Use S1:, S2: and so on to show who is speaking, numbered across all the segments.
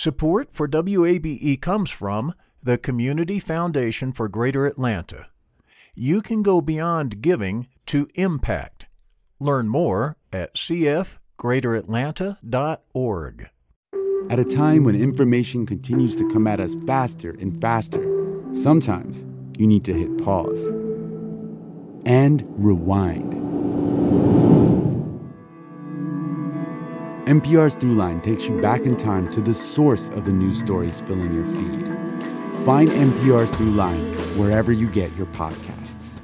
S1: Support for WABE comes from the Community Foundation for Greater Atlanta. You can go beyond giving to impact. Learn more at cfgreateratlanta.org.
S2: At a time when information continues to come at us faster and faster, sometimes you need to hit pause and rewind. NPR's Throughline takes you back in time to the source of the news stories filling your feed. Find NPR's Throughline wherever you get your podcasts.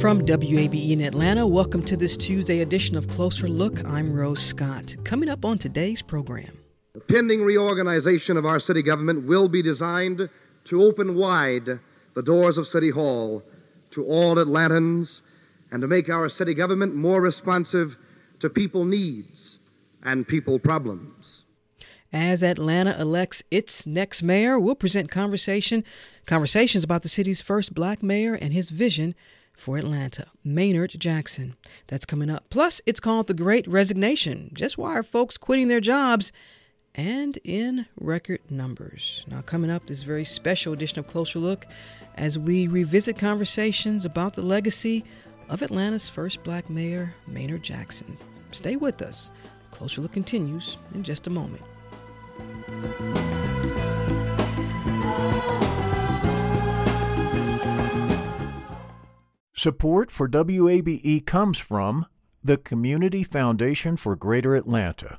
S3: From WABE in Atlanta, welcome to this Tuesday edition of Closer Look. I'm Rose Scott. Coming up on today's program.
S4: The pending reorganization of our city government will be designed to open wide the doors of City Hall to all Atlantans and to make our city government more responsive to people needs and people problems.
S3: As Atlanta elects its next mayor, we'll present conversation conversations about the city's first black mayor and his vision for Atlanta, Maynard Jackson. That's coming up. Plus, it's called the Great Resignation. Just why are folks quitting their jobs and in record numbers? Now, coming up, this very special edition of Closer Look as we revisit conversations about the legacy of Atlanta's first black mayor, Maynard Jackson. Stay with us. Closer Look continues in just a moment.
S1: Support for WABE comes from the Community Foundation for Greater Atlanta.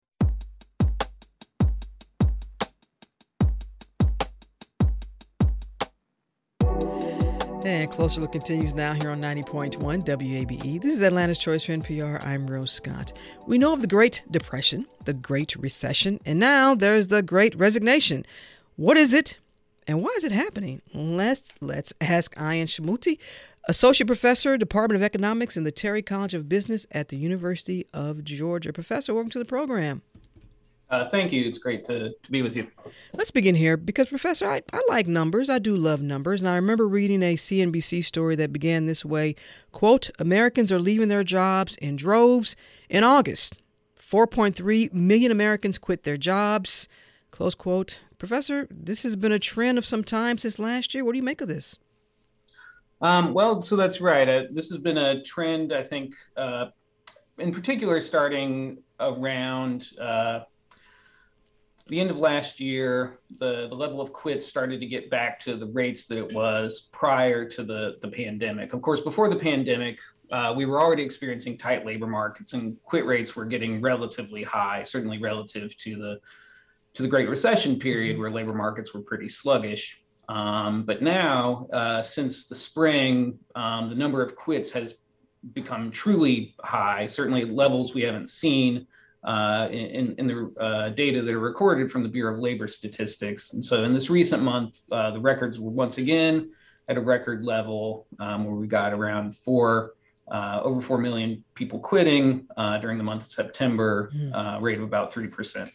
S3: And Closer Look continues now here on 90.1 WABE. This is Atlanta's Choice for NPR. I'm Rose Scott. We know of the Great Depression, the Great Recession, and now there's the Great Resignation. What is it and why is it happening? Let's, let's ask Ian Schmutte, Associate Professor, Department of Economics in the Terry College of Business at the University of Georgia. Professor, welcome to the program.
S5: Uh, thank you. It's great to, to be with you.
S3: Let's begin here because, Professor, I, I like numbers. I do love numbers. And I remember reading a CNBC story that began this way quote, Americans are leaving their jobs in droves in August. 4.3 million Americans quit their jobs. Close quote. Professor, this has been a trend of some time since last year. What do you make of this?
S5: Um, well, so that's right. Uh, this has been a trend, I think, uh, in particular, starting around uh, the end of last year, the, the level of quits started to get back to the rates that it was prior to the, the pandemic. Of course, before the pandemic, uh, we were already experiencing tight labor markets and quit rates were getting relatively high, certainly relative to the to the Great Recession period where labor markets were pretty sluggish. Um, but now, uh, since the spring, um, the number of quits has become truly high, certainly levels we haven't seen uh, in, in the uh, data that are recorded from the Bureau of Labor Statistics. And so in this recent month, uh, the records were once again at a record level um, where we got around four, uh, over 4 million people quitting uh, during the month of September, mm. rate of about 3%.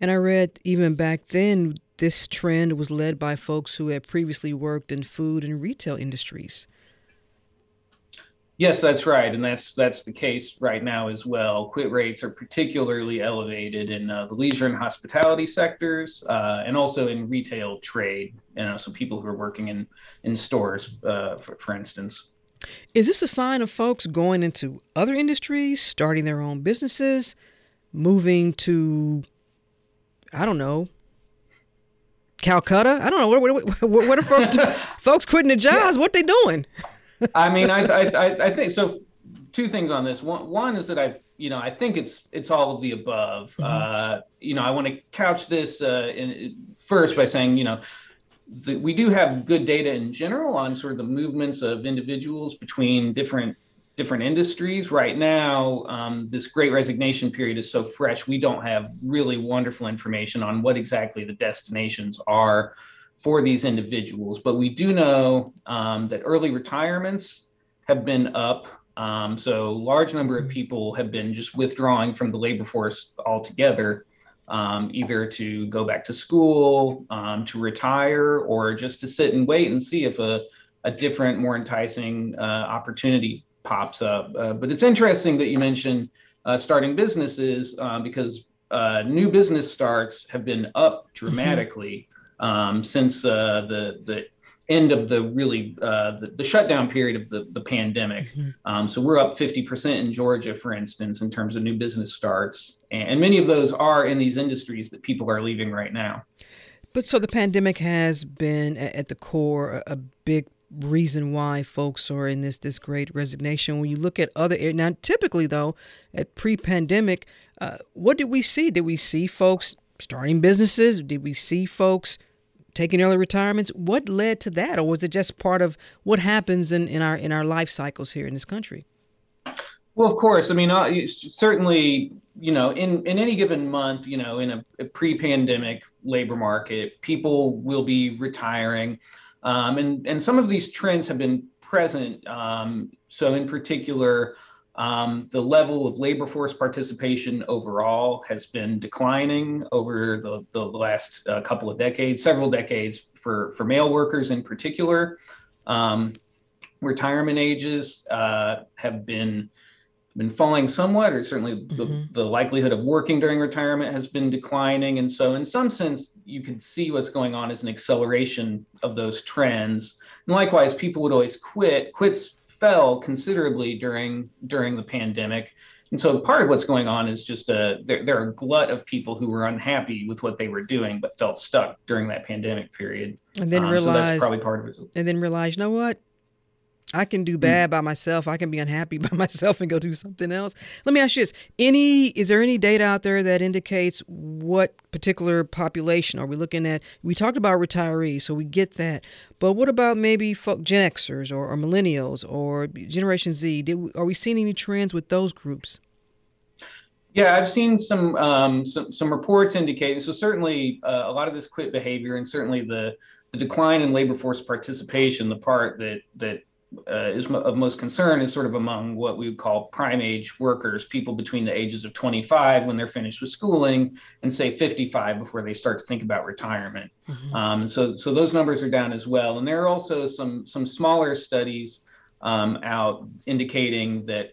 S3: And I read even back then, this trend was led by folks who had previously worked in food and retail industries.
S5: Yes, that's right, and that's that's the case right now as well. Quit rates are particularly elevated in uh, the leisure and hospitality sectors, uh, and also in retail trade. You know, so people who are working in in stores, uh, for, for instance.
S3: Is this a sign of folks going into other industries, starting their own businesses, moving to, I don't know, Calcutta? I don't know. What, what, what, what are folks folks quitting their jobs? Yeah. What they doing?
S5: I mean, I, I, I think so. Two things on this. One, one is that I, you know, I think it's it's all of the above. Mm-hmm. Uh, you know, I want to couch this uh, in, first by saying, you know, the, we do have good data in general on sort of the movements of individuals between different different industries. Right now, um, this great resignation period is so fresh, we don't have really wonderful information on what exactly the destinations are for these individuals. But we do know um, that early retirements have been up. Um, so, large number of people have been just withdrawing from the labor force altogether. Um, either to go back to school, um, to retire, or just to sit and wait and see if a, a different, more enticing uh, opportunity pops up. Uh, but it's interesting that you mentioned uh, starting businesses uh, because uh, new business starts have been up mm-hmm. dramatically um, since uh, the the end of the really the, the, shutdown period of the, the pandemic. Mm-hmm. Um, so we're up 50% in Georgia, for instance, in terms of new business starts. And, and many of those are in these industries that people are leaving right now.
S3: But so the pandemic has been at the core a big reason why folks are in this this great resignation. When you look at other now, typically though, at pre-pandemic, uh, what did we see? Did we see folks starting businesses? Did we see folks taking early retirements? What led to that, or was it just part of what happens in, in our in our life cycles here in this country?
S5: Well, of course. I mean, uh, certainly, you know, in in any given month, you know, in a, a pre-pandemic labor market, people will be retiring. Um, and, and some of these trends have been present. Um, so, in particular, um, the level of labor force participation overall has been declining over the, the last uh, couple of decades, several decades for, for male workers in particular. Um, retirement ages uh, have been been falling somewhat, or certainly the, mm-hmm. the likelihood of working during retirement has been declining. And so, in some sense, you can see what's going on as an acceleration of those trends. And likewise, people would always quit. Quits fell considerably during during the pandemic. And so part of what's going on is just a there, there are a glut of people who were unhappy with what they were doing but felt stuck during that pandemic period.
S3: And then um, realize so probably part of it. And then realize, you know what? I can do hmm. bad by myself. I can be unhappy by myself and go do something else. Let me ask you this: any is there any data out there that indicates what particular population are we looking at? We talked about retirees, so we get that. But what about maybe folk, Gen Xers or, or millennials or Generation Z? Did, are we seeing any trends with those groups?
S5: Yeah, I've seen some um, some, some reports indicating. So certainly, uh, a lot of this quit behavior, and certainly the the decline in labor force participation, the part that that uh, is of most concern is sort of among what we would call prime age workers, people between the ages of 25 when they're finished with schooling and say 55 before they start to think about retirement. Mm-hmm. Um, so, so those numbers are down as well. And there are also some some smaller studies um, out indicating that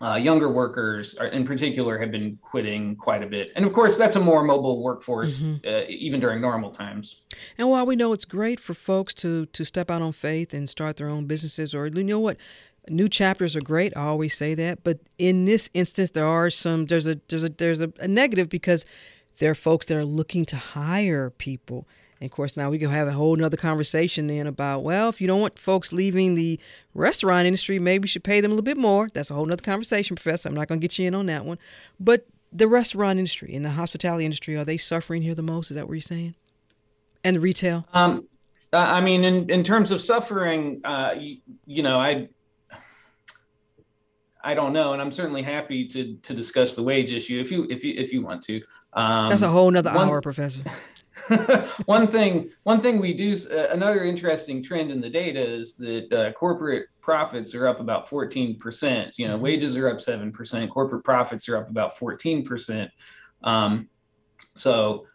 S5: uh, younger workers, are, in particular, have been quitting quite a bit. And of course, that's a more mobile workforce, mm-hmm. uh, even during normal times.
S3: And while we know it's great for folks to to step out on faith and start their own businesses, or you know what, new chapters are great. I always say that, but in this instance, there are some. There's a there's a there's a, a negative because there are folks that are looking to hire people and of course, now we can have a whole nother conversation then about, well, if you don't want folks leaving the restaurant industry, maybe you should pay them a little bit more. That's a whole nother conversation, Professor. I'm not going to get you in on that one. But the restaurant industry and the hospitality industry, are they suffering here the most? Is that what you're saying? And the retail?
S5: Um, I mean, in, in terms of suffering, uh, you, you know, I I don't know, and I'm certainly happy to to discuss the wage issue if you if you if you want to.
S3: Um, That's a whole nother one, hour, Professor.
S5: one thing, one thing we do, uh, another interesting trend in the data is that uh, corporate profits are up about 14%. You know, mm-hmm. wages are up 7%, corporate profits are up about 14%. Um, so,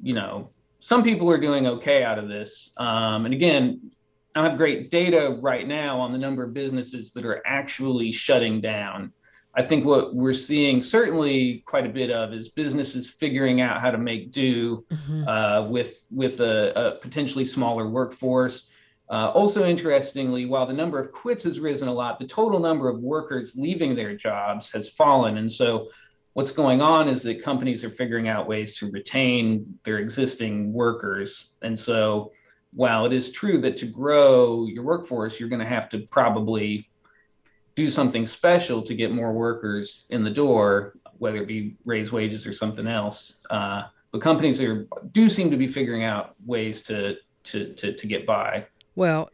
S5: you know, some people are doing okay out of this. Um, and again, I have great data right now on the number of businesses that are actually shutting down. I think what we're seeing certainly quite a bit of is businesses figuring out how to make do mm-hmm. uh, with with a, a, potentially smaller workforce. Uh, also, interestingly, while the number of quits has risen a lot, the total number of workers leaving their jobs has fallen. And so, what's going on is that companies are figuring out ways to retain their existing workers. And so, while it is true that to grow your workforce, you're going to have to probably do something special to get more workers in the door, whether it be raise wages or something else. Uh, but companies are do seem to be figuring out ways to to to, to get by.
S3: Well,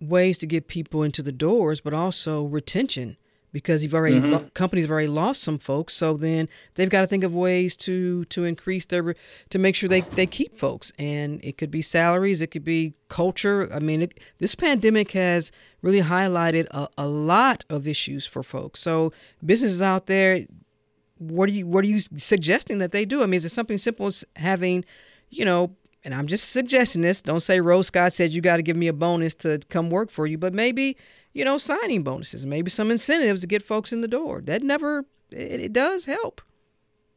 S3: ways to get people into the doors, but also retention because you've already mm-hmm. lo- companies have already lost some folks. So then they've got to think of ways to to increase their to make sure they they keep folks. And it could be salaries, it could be culture. I mean, it, this pandemic has really highlighted a, a lot of issues for folks. So businesses out there, what are you what are you suggesting that they do? I mean, is it something simple as having, you know, and I'm just suggesting this. Don't say Rose Scott said you got to give me a bonus to come work for you, but maybe you know signing bonuses, maybe some incentives to get folks in the door. That never it, it does help.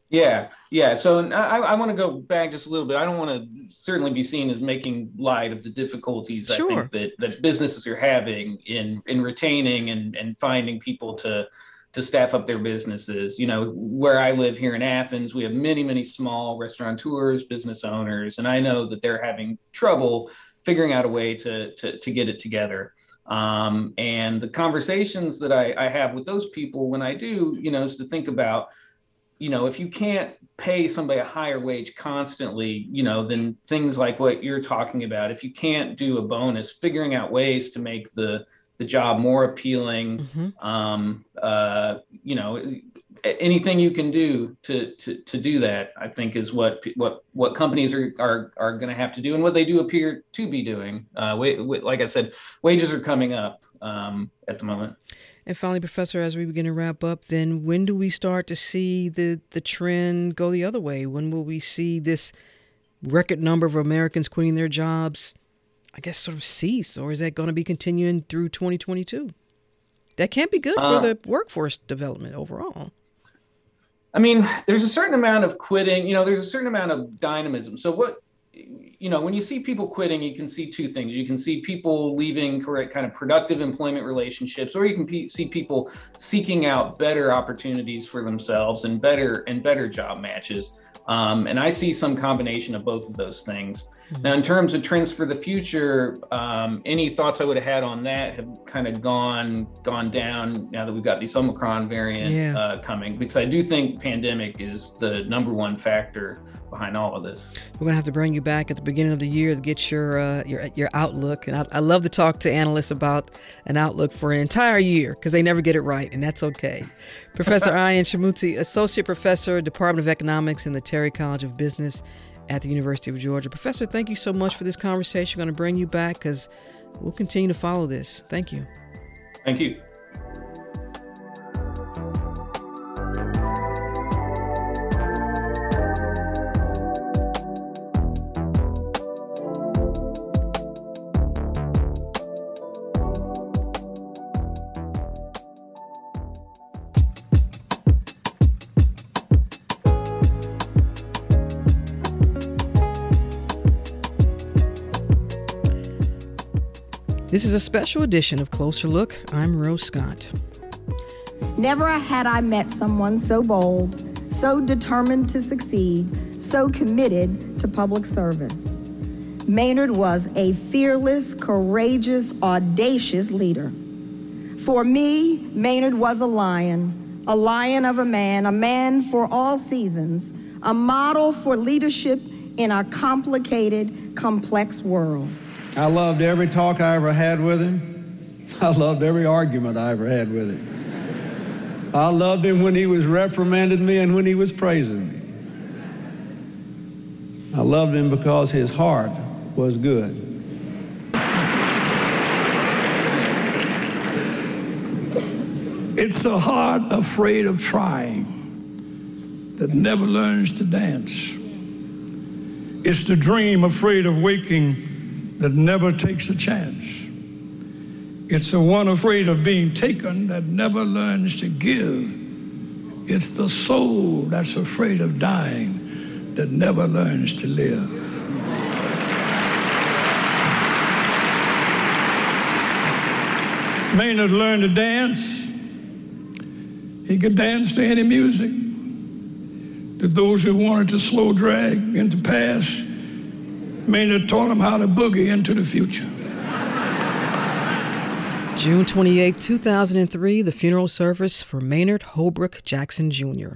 S5: Yeah, yeah. So I, I want to go back just a little bit. I don't want to certainly be seen as making light of the difficulties sure. I think that, that businesses are having in in retaining and, and finding people to to staff up their businesses. You know, where I live here in Athens, we have many, many small restaurateurs, business owners, and I know that they're having trouble figuring out a way to to, to get it together. Um, and the conversations that I, I have with those people when I do, you know, is to think about, you know, if you can't pay somebody a higher wage constantly, you know, then things like what you're talking about, if you can't do a bonus, figuring out ways to make the the job more appealing. Mm-hmm. Um, uh, you know, anything you can do to, to to do that, I think, is what what what companies are are are going to have to do, and what they do appear to be doing. Uh, like I said, wages are coming up um, at the moment.
S3: And finally, Professor, as we begin to wrap up, then when do we start to see the the trend go the other way? When will we see this record number of Americans quitting their jobs I guess, sort of cease, or is that going to be continuing through 2022? That can't be good uh, for the workforce development overall.
S5: I mean, there's a certain amount of quitting, you know, there's a certain amount of dynamism. So, what, you know, when you see people quitting, you can see two things. You can see people leaving correct kind of productive employment relationships, or you can see people seeking out better opportunities for themselves and better and better job matches. Um, and I see some combination of both of those things. Now, in terms of trends for the future, um, any thoughts I would have had on that have kind of gone gone down now that we've got this Omicron variant yeah. uh, coming. Because I do think pandemic is the number one factor behind all of this.
S3: We're gonna have to bring you back at the beginning of the year to get your uh, your your outlook. And I, I, love to talk to analysts about an outlook for an entire year because they never get it right, and that's okay. Professor Ian Schmutte, Associate Professor, Department of Economics in the Terry College of Business at the University of Georgia. Professor, thank you so much for this conversation. We're going to bring you back because we'll continue to follow this. Thank you.
S5: Thank you.
S3: This is a special edition of Closer Look. I'm Rose Scott.
S6: Never had I met someone so bold, so determined to succeed, so committed to public service. Maynard was a fearless, courageous, audacious leader. For me, Maynard was a lion, a lion of a man, a man for all seasons, a model for leadership in a complicated, complex world.
S7: I loved every talk I ever had with him. I loved every argument I ever had with him. I loved him when he was reprimanding me and when he was praising me. I loved him because his heart was good.
S8: It's the heart afraid of trying that never learns to dance. It's the dream afraid of waking that never takes a chance. It's the one afraid of being taken that never learns to give. It's the soul that's afraid of dying that never learns to live. Maynard learned to dance. He could dance to any music. To those who wanted to slow drag into past, Maynard taught him how to boogie into the future.
S3: June 28, 2003, the funeral service for Maynard Holbrook Jackson Jr.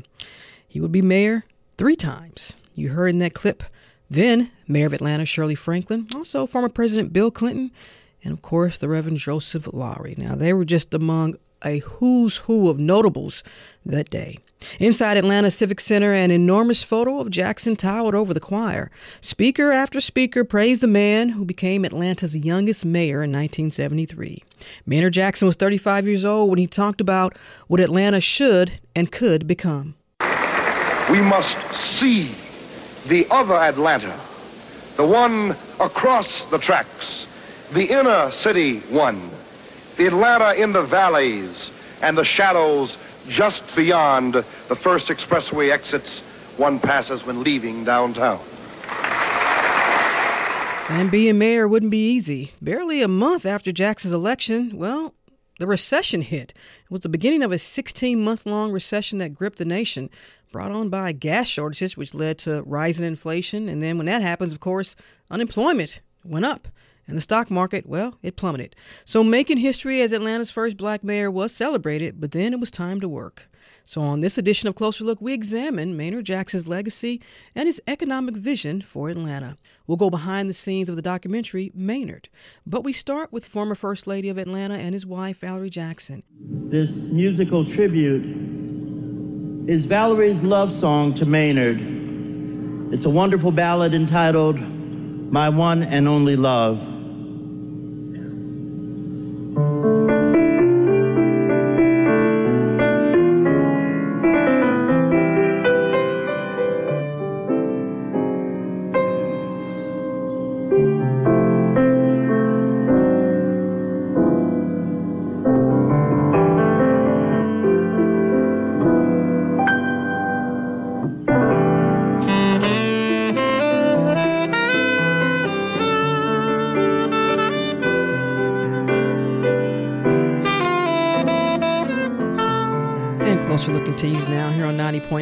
S3: He would be mayor three times. You heard in that clip. Then, Mayor of Atlanta Shirley Franklin, also former President Bill Clinton, and of course the Reverend Joseph Lowery. Now, they were just among a who's who of notables that day. Inside Atlanta Civic Center, an enormous photo of Jackson towered over the choir. Speaker after speaker praised the man who became Atlanta's youngest mayor in 1973. Mayor Jackson was 35 years old when he talked about what Atlanta should and could become.
S4: We must see the other Atlanta, the one across the tracks, the inner city one, the Atlanta in the valleys and the shadows just beyond the first expressway exits one passes when leaving downtown.
S3: And being mayor wouldn't be easy. Barely a month after Jackson's election, well, the recession hit. It was the beginning of a 16 month long recession that gripped the nation, brought on by gas shortages, which led to rising inflation. And then when that happens, of course, unemployment went up. And the stock market, well, it plummeted. So making history as Atlanta's first black mayor was celebrated, but then it was time to work. So on this edition of Closer Look, we examine Maynard Jackson's legacy and his economic vision for Atlanta. We'll go behind the scenes of the documentary Maynard, but we start with former First Lady of Atlanta and his wife, Valerie Jackson.
S9: This musical tribute is Valerie's love song to Maynard. It's a wonderful ballad entitled My One and Only Love.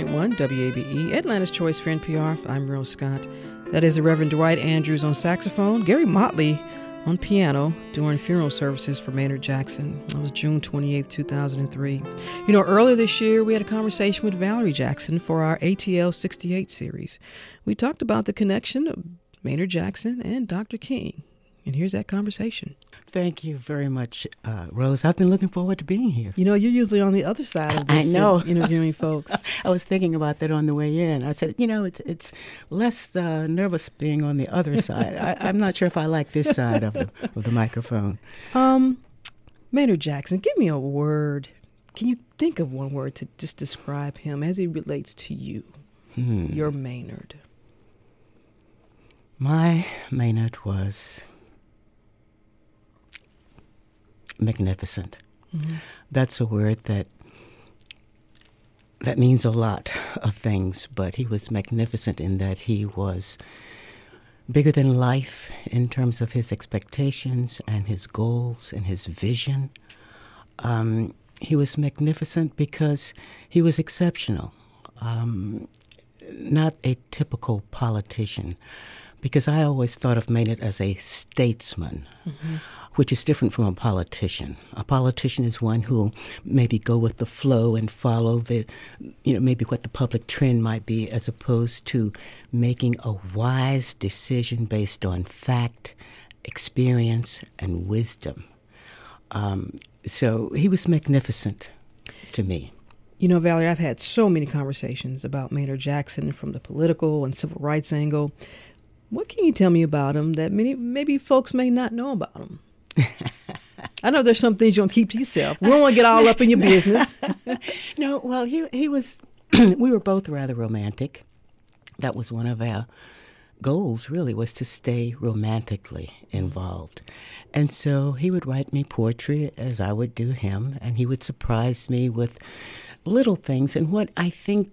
S3: One WABE, Atlanta's Choice for NPR. I'm Rose Scott. That is the Reverend Dwight Andrews on saxophone, Gary Motley on piano during funeral services for Maynard Jackson. That was June 28, 2003. You know, earlier this year, we had a conversation with Valerie Jackson for our ATL 68 series. We talked about the connection of Maynard Jackson and Dr. King. And here's that conversation.
S10: Thank you very much, uh, Rose. I've been looking forward to being here.
S3: You know, you're usually on the other side of this,
S10: I know.
S3: interviewing folks.
S10: I was thinking about that on the way in. I said, you know, it's it's less uh, nervous being on the other side. I, I'm not sure if I like this side of the of the microphone.
S3: Um, Maynard Jackson, give me a word. Can you think of one word to just describe him as he relates to you,
S10: Hmm.
S3: your Maynard?
S10: My Maynard was magnificent. That's a word that that means a lot of things, but he was magnificent in that he was bigger than life in terms of his expectations and his goals and his vision. Um, he was magnificent because he was exceptional, um, not a typical politician. Because I always thought of Maynard as a statesman, which is different from a politician. A politician is one who maybe go with the flow and follow the, you know, maybe what the public trend might be, as opposed to making a wise decision based on fact, experience, and wisdom. Um, so he was magnificent to me.
S3: You know, Valerie, I've had so many conversations about Maynard Jackson from the political and civil rights angle. What can you tell me about him that many maybe folks may not know about him? I know there's some things you don't keep to yourself. We don't want to get all up in your business.
S10: No, well, he he was. we were both rather romantic. That was one of our goals. Really, was to stay romantically involved, and so he would write me poetry as I would do him, and he would surprise me with little things. And what I think.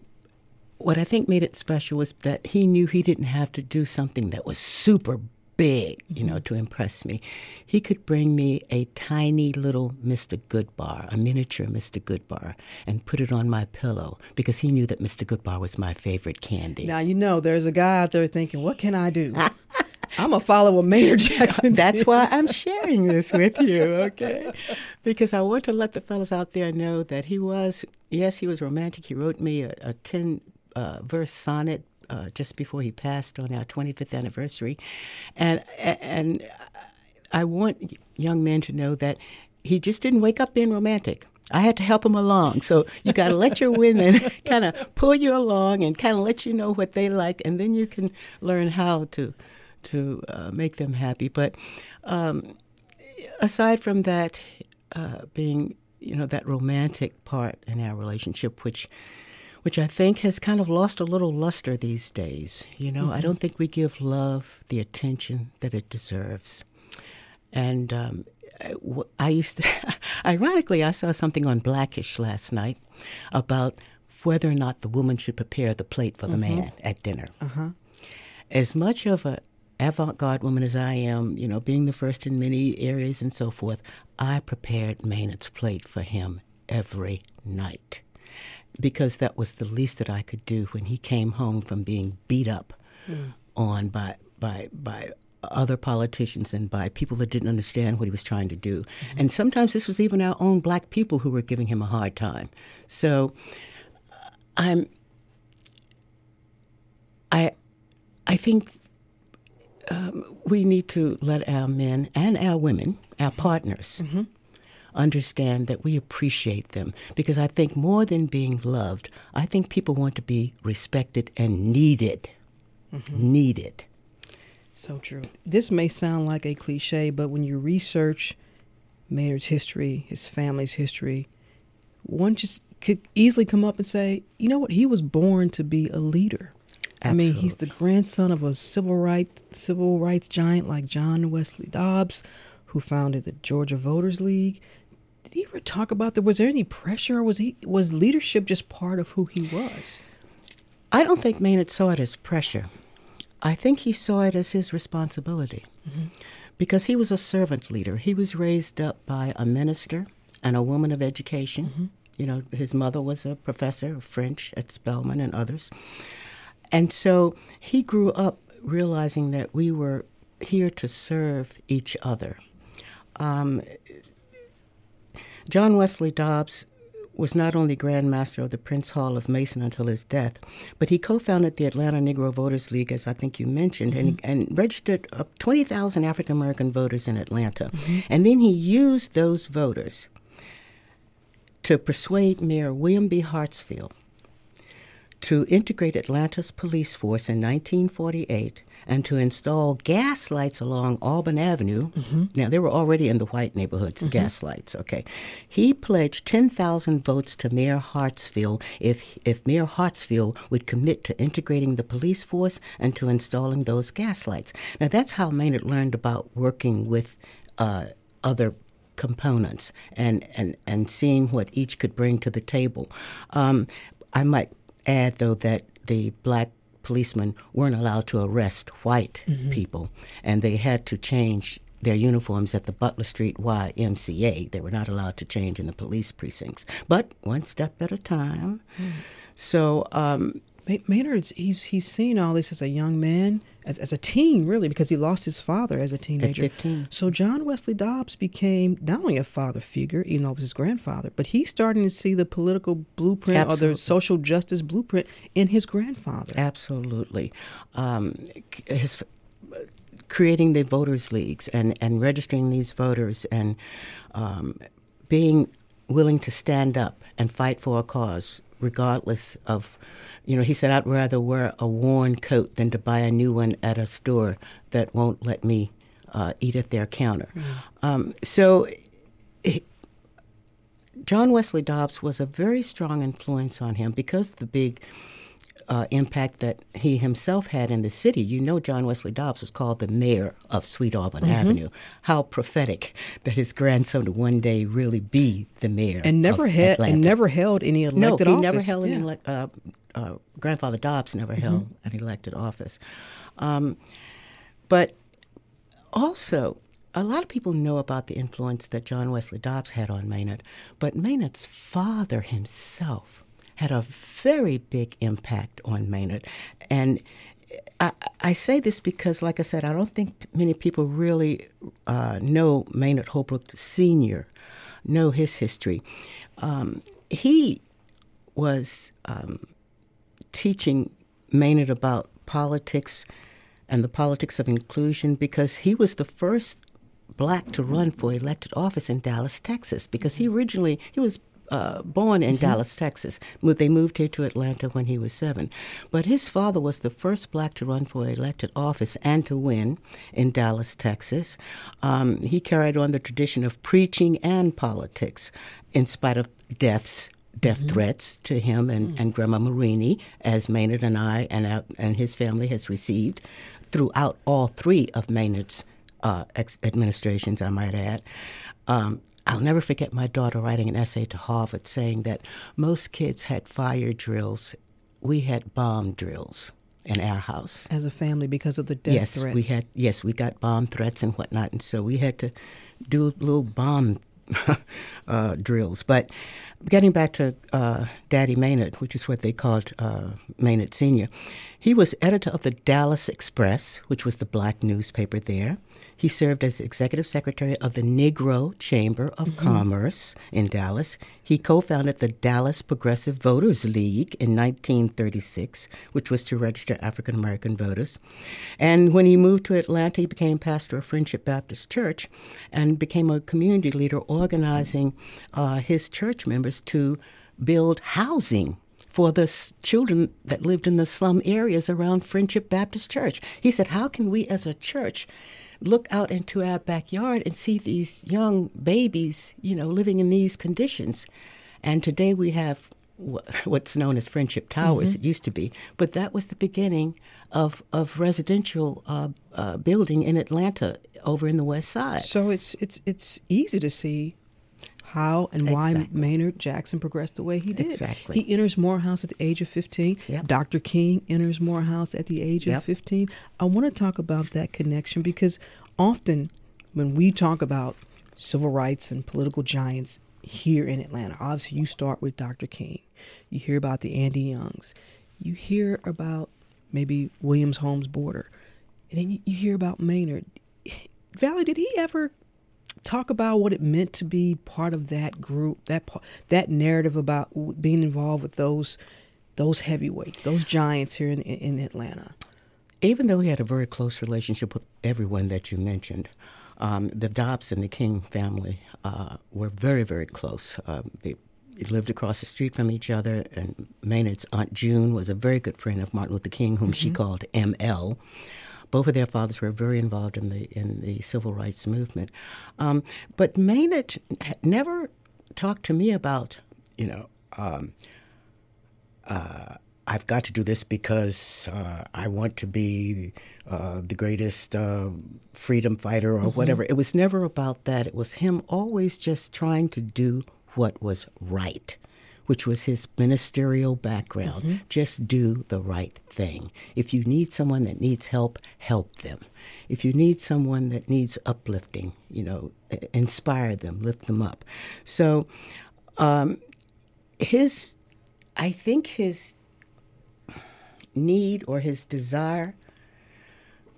S10: What I think made it special was that he knew he didn't have to do something that was super big, you know, to impress me. He could bring me a tiny little Mr. Goodbar, a miniature Mr. Goodbar, and put it on my pillow because he knew that Mr. Goodbar was my favorite candy.
S3: now, you know, there's a guy out there thinking, what can I do? I'm a follower follow what Maynard Jackson
S10: That's why I'm sharing this with you, okay? Because I want to let the fellas out there know that he was, yes, he was romantic. He wrote me a, a 10 uh, verse sonnet uh, just before he passed on our 25th anniversary. And, and I want young men to know that he just didn't wake up being romantic. I had to help him along. So you got to let your women kind of pull you along and kind of let you know what they like, and then you can learn how to to uh, make them happy. But um, aside from that, uh, being you know that romantic part in our relationship, which which I think has kind of lost a little luster these days. You know, mm-hmm. I don't think we give love the attention that it deserves. And um, I used to, ironically, I saw something on Blackish last night about whether or not the woman should prepare the plate for the mm-hmm. man at dinner. Uh-huh. As much of a avant-garde woman as I am, you know, being the first in many areas and so forth, I prepared Maynard's plate for him every night because that was the least that I could do when he came home from being beat up mm. on by by by other politicians and by people that didn't understand what he was trying to do. Mm-hmm. And sometimes this was even our own black people who were giving him a hard time. So I'm I I think um, we need to let our men and our women, our partners, mm-hmm. Understand that we appreciate them. Because I think more than being loved, I think people want to be respected and needed. Mm-hmm. Needed.
S3: So true. This may sound like a cliche, but when you research Maynard's history, his family's history, one just could easily come up and say, you know what, he was born to be a leader. Absolutely. I mean, he's the grandson of a civil rights civil rights giant like John Wesley Dobbs, who founded the Georgia Voters League. Did he ever talk about that? Was there any pressure, or was he was leadership just part of who he was?
S10: I don't think Maynard saw it as pressure. I think he saw it as his responsibility, mm-hmm. because he was a servant leader. He was raised up by a minister and a woman of education. Mm-hmm. You know, his mother was a professor of French at Spelman and others. And so he grew up realizing that we were here to serve each other. Um, John Wesley Dobbs was not only Grand Master of the Prince Hall of Mason until his death, but he co founded the Atlanta Negro Voters League, as I think you mentioned, mm-hmm. and, and registered 20,000 African American voters in Atlanta. Mm-hmm. And then he used those voters to persuade Mayor William B. Hartsfield to integrate Atlanta's police force in 1948 and to install gas lights along Auburn Avenue. Mm-hmm. Now, they were already in the white neighborhoods, mm-hmm. gas lights, okay. He pledged 10,000 votes to Mayor Hartsfield if, if Mayor Hartsfield would commit to integrating the police force and to installing those gas lights. Now, that's how Maynard learned about working with uh, other components and, and, and seeing what each could bring to the table. Um, I might add, though, that the black policemen weren't allowed to arrest white mm-hmm. people, and they had to change their uniforms at the Butler Street YMCA. They were not allowed to change in the police precincts, but one step at a time. Mm. So um,
S3: Maynard's he's he's seen all this as a young man, as as a teen, really, because he lost his father as a teenager.
S10: At 15.
S3: So John Wesley Dobbs became not only a father figure, even though it was his grandfather, but he's starting to see the political blueprint Absolutely. or the social justice blueprint in his grandfather.
S10: Absolutely, um, his creating the voters leagues and and registering these voters and um, being willing to stand up and fight for a cause regardless of you know, he said, I'd rather wear a worn coat than to buy a new one at a store that won't let me uh, eat at their counter. Mm. Um, so, he, John Wesley Dobbs was a very strong influence on him because the big uh, impact that he himself had in the city. You know, John Wesley Dobbs was called the mayor of Sweet Auburn mm-hmm. Avenue. How prophetic that his grandson would one day really be the mayor
S3: and never had and never held any elected
S10: no, he
S3: office.
S10: never held yeah. any. Uh, uh, grandfather Dobbs never held mm-hmm. an elected office. Um, but also, a lot of people know about the influence that John Wesley Dobbs had on Maynard, but Maynard's father himself had a very big impact on Maynard. And I, I, say this because, like I said, I don't think many people really uh, know Maynard Holbrook Sr., know his history. Um, he was um, teaching Maynard about politics and the politics of inclusion because he was the first black to run for elected office in Dallas, Texas, because he originally he was uh, born in mm-hmm. Dallas, Texas. They moved here to Atlanta when he was seven. But his father was the first black to run for elected office and to win in Dallas, Texas. Um, he carried on the tradition of preaching and politics in spite of deaths death mm-hmm. threats to him and, mm-hmm. and Grandma Marini, as Maynard and I and, uh, and his family has received throughout all three of Maynard's uh, ex- administrations, I might add. Um, I'll never forget my daughter writing an essay to Harvard saying that most kids had fire drills. We had bomb drills in our house
S3: as a family because of the death
S10: yes,
S3: threats.
S10: we had. Yes, we got bomb threats and whatnot, and so we had to do little bomb uh, drills. But getting back to uh, Daddy Maynard, which is what they called uh, Maynard Senior, he was editor of the Dallas Express, which was the black newspaper there. He served as executive secretary of the Negro Chamber of mm-hmm. Commerce in Dallas. He co founded the Dallas Progressive Voters League in 1936, which was to register African American voters. And when he moved to Atlanta, he became pastor of Friendship Baptist Church and became a community leader organizing uh, his church members to build housing for the children that lived in the slum areas around Friendship Baptist Church. He said, How can we as a church look out into our backyard and see these young babies, you know, living in these conditions. And today we have what's known as Friendship Towers. Mm-hmm. It used to be, but that was the beginning of of residential uh, uh, building in Atlanta over in the West Side.
S3: So it's it's it's easy to see how and why exactly. Maynard Jackson progressed the way he did.
S10: Exactly.
S3: He enters Morehouse at the age of 15.
S10: Yep.
S3: Dr. King enters Morehouse at the age yep. of 15. I want to talk about that connection because often when we talk about civil rights and political giants here in Atlanta, obviously you start with Dr. King. You hear about the Andy Youngs. You hear about maybe William Holmes Borders, And then you hear about Maynard. Valerie, did he ever talk about what it meant to be part of that group, that that narrative about being involved with those those heavyweights, those giants here in in Atlanta.
S10: Even though he had a very close relationship with everyone that you mentioned, um, the Dobbs and the King family uh, were very very close. Uh, they lived across the street from each other, and Maynard's aunt June was a very good friend of Martin Luther King, whom mm-hmm. she called M.L both of their fathers were very involved in the in the civil rights movement. Um, but Maynard never talked to me about, you know, um, uh, I've got to do this because uh, I want to be uh, the greatest uh, freedom fighter or mm-hmm. whatever. It was never about that. It was him always just trying to do what was right which was his ministerial background. Mm-hmm. Just do the right thing. If you need someone that needs help, help them. If you need someone that needs uplifting, you know, inspire them, lift them up. So, um, his, I think his need or his desire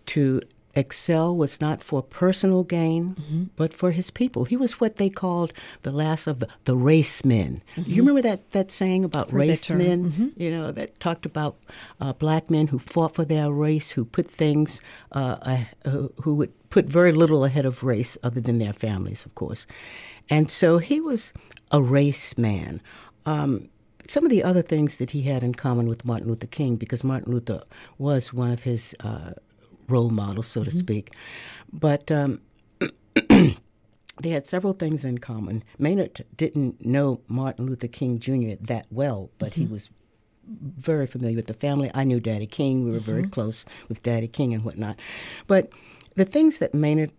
S10: to excel was not for personal gain, mm-hmm. but for his people. He was what they called the last of the, the race men. Mm-hmm. You remember that, that saying about race men? Mm-hmm. You know, that talked about uh, black men who fought for their race, who put things, uh, uh, who would put very little ahead of race other than their families, of course. And so he was a race man. Um, some of the other things that he had in common with Martin Luther King, because Martin Luther was one of his uh, role model, so to mm-hmm. speak. But um, they had several things in common. Maynard didn't know Martin Luther King Jr. that well, but mm-hmm. he was very familiar with the family. I knew Daddy King. We were mm-hmm. very close with Daddy King and whatnot. But the things that Maynard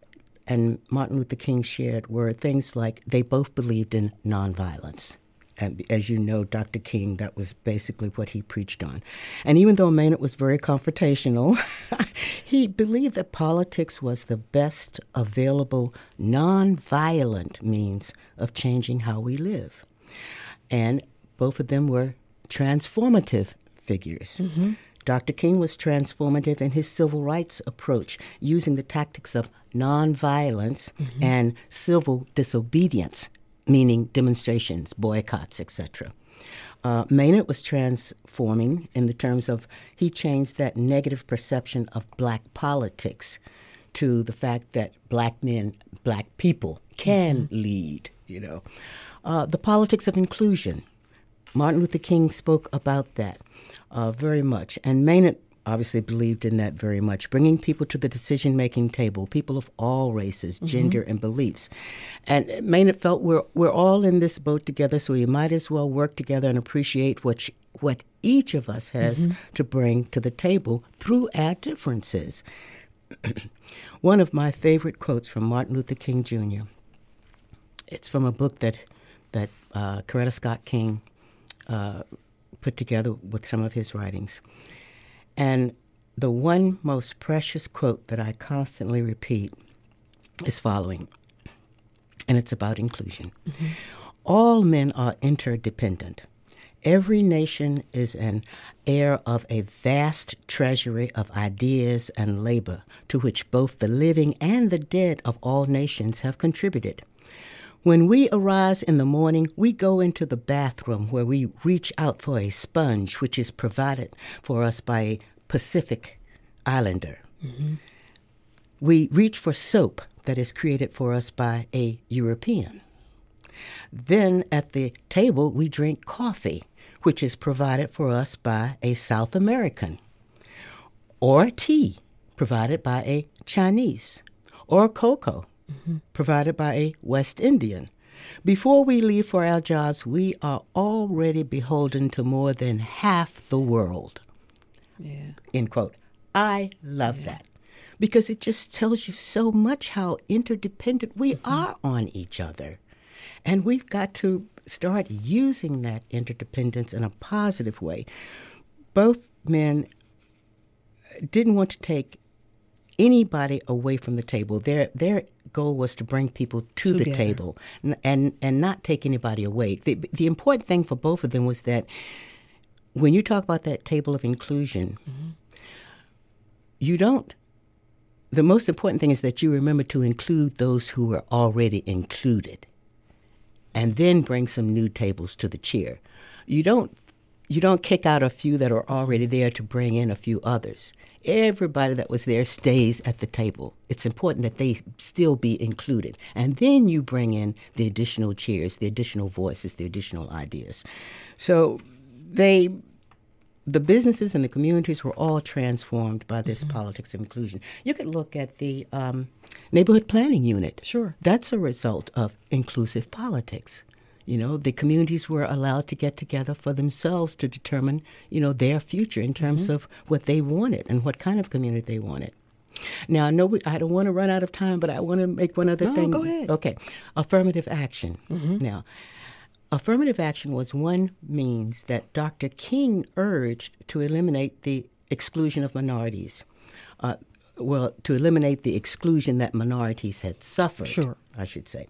S10: and Martin Luther King shared were things like they both believed in nonviolence. And as you know, Dr. King, that was basically what he preached on. And even though Maynard was very confrontational, he believed that politics was the best available nonviolent means of changing how we live. And both of them were transformative figures. Mm-hmm. Dr. King was transformative in his civil rights approach, using the tactics of nonviolence mm-hmm. and civil disobedience meaning demonstrations, boycotts, etc. Uh, Maynard was transforming in the terms of he changed that negative perception of black politics to the fact that black men, black people can mm-hmm. lead, you know. Uh, the politics of inclusion. Martin Luther King spoke about that uh, very much, and Maynard obviously believed in that very much, bringing people to the decision making table, people of all races, mm-hmm. gender, and beliefs. And Maynard felt we're, we're all in this boat together, so we might as well work together and appreciate what, what each of us has mm-hmm. to bring to the table through our differences. One of my favorite quotes from Martin Luther King Jr. It's from a book that that uh, Coretta Scott King uh, put together with some of his writings. And the one most precious quote that I constantly repeat is following, and it's about inclusion. Mm-hmm. All men are interdependent. Every nation is an heir of a vast treasury of ideas and labor to which both the living and the dead of all nations have contributed. When we arise in the morning, we go into the bathroom where we reach out for a sponge which is provided for us by a Pacific Islander. Mm-hmm. We reach for soap that is created for us by a European. Then at the table, we drink coffee, which is provided for us by a South American, or tea, provided by a Chinese, or cocoa, mm-hmm. provided by a West Indian. Before we leave for our jobs, we are already beholden to more than half the world. Yeah. End quote. I love yeah. that because it just tells you so much how interdependent we mm-hmm. are on each other. And we've got to start using that interdependence in a positive way. Both men didn't want to take anybody away from the table. Their their goal was to bring people to Together. the table and, and and not take anybody away. The the important thing for both of them was that when you talk about that table of inclusion, mm-hmm. you don't. The most important thing is that you remember to include those who are already included, and then bring some new tables to the chair. You don't you don't kick out a few that are already there to bring in a few others. Everybody that was there stays at the table. It's important that they still be included. And then you bring in the additional chairs, the additional voices, the additional ideas. So they the businesses and the communities were all transformed by this mm-hmm. politics of inclusion. You could look at the um, neighborhood planning unit.
S3: Sure.
S10: That's a result of inclusive politics. You know, the communities were allowed to get together for themselves to determine, you know, their future in terms mm-hmm. of what they wanted and what kind of community they wanted. Now, I know we, I don't want to run out of time, but I want to make one other
S3: no,
S10: thing.
S3: Go ahead.
S10: Okay. Affirmative action. Mm-hmm. Now, affirmative action was one means that Dr. King urged to eliminate the exclusion of minorities. Uh, well, to eliminate the exclusion that minorities had suffered,
S3: sure.
S10: I should say.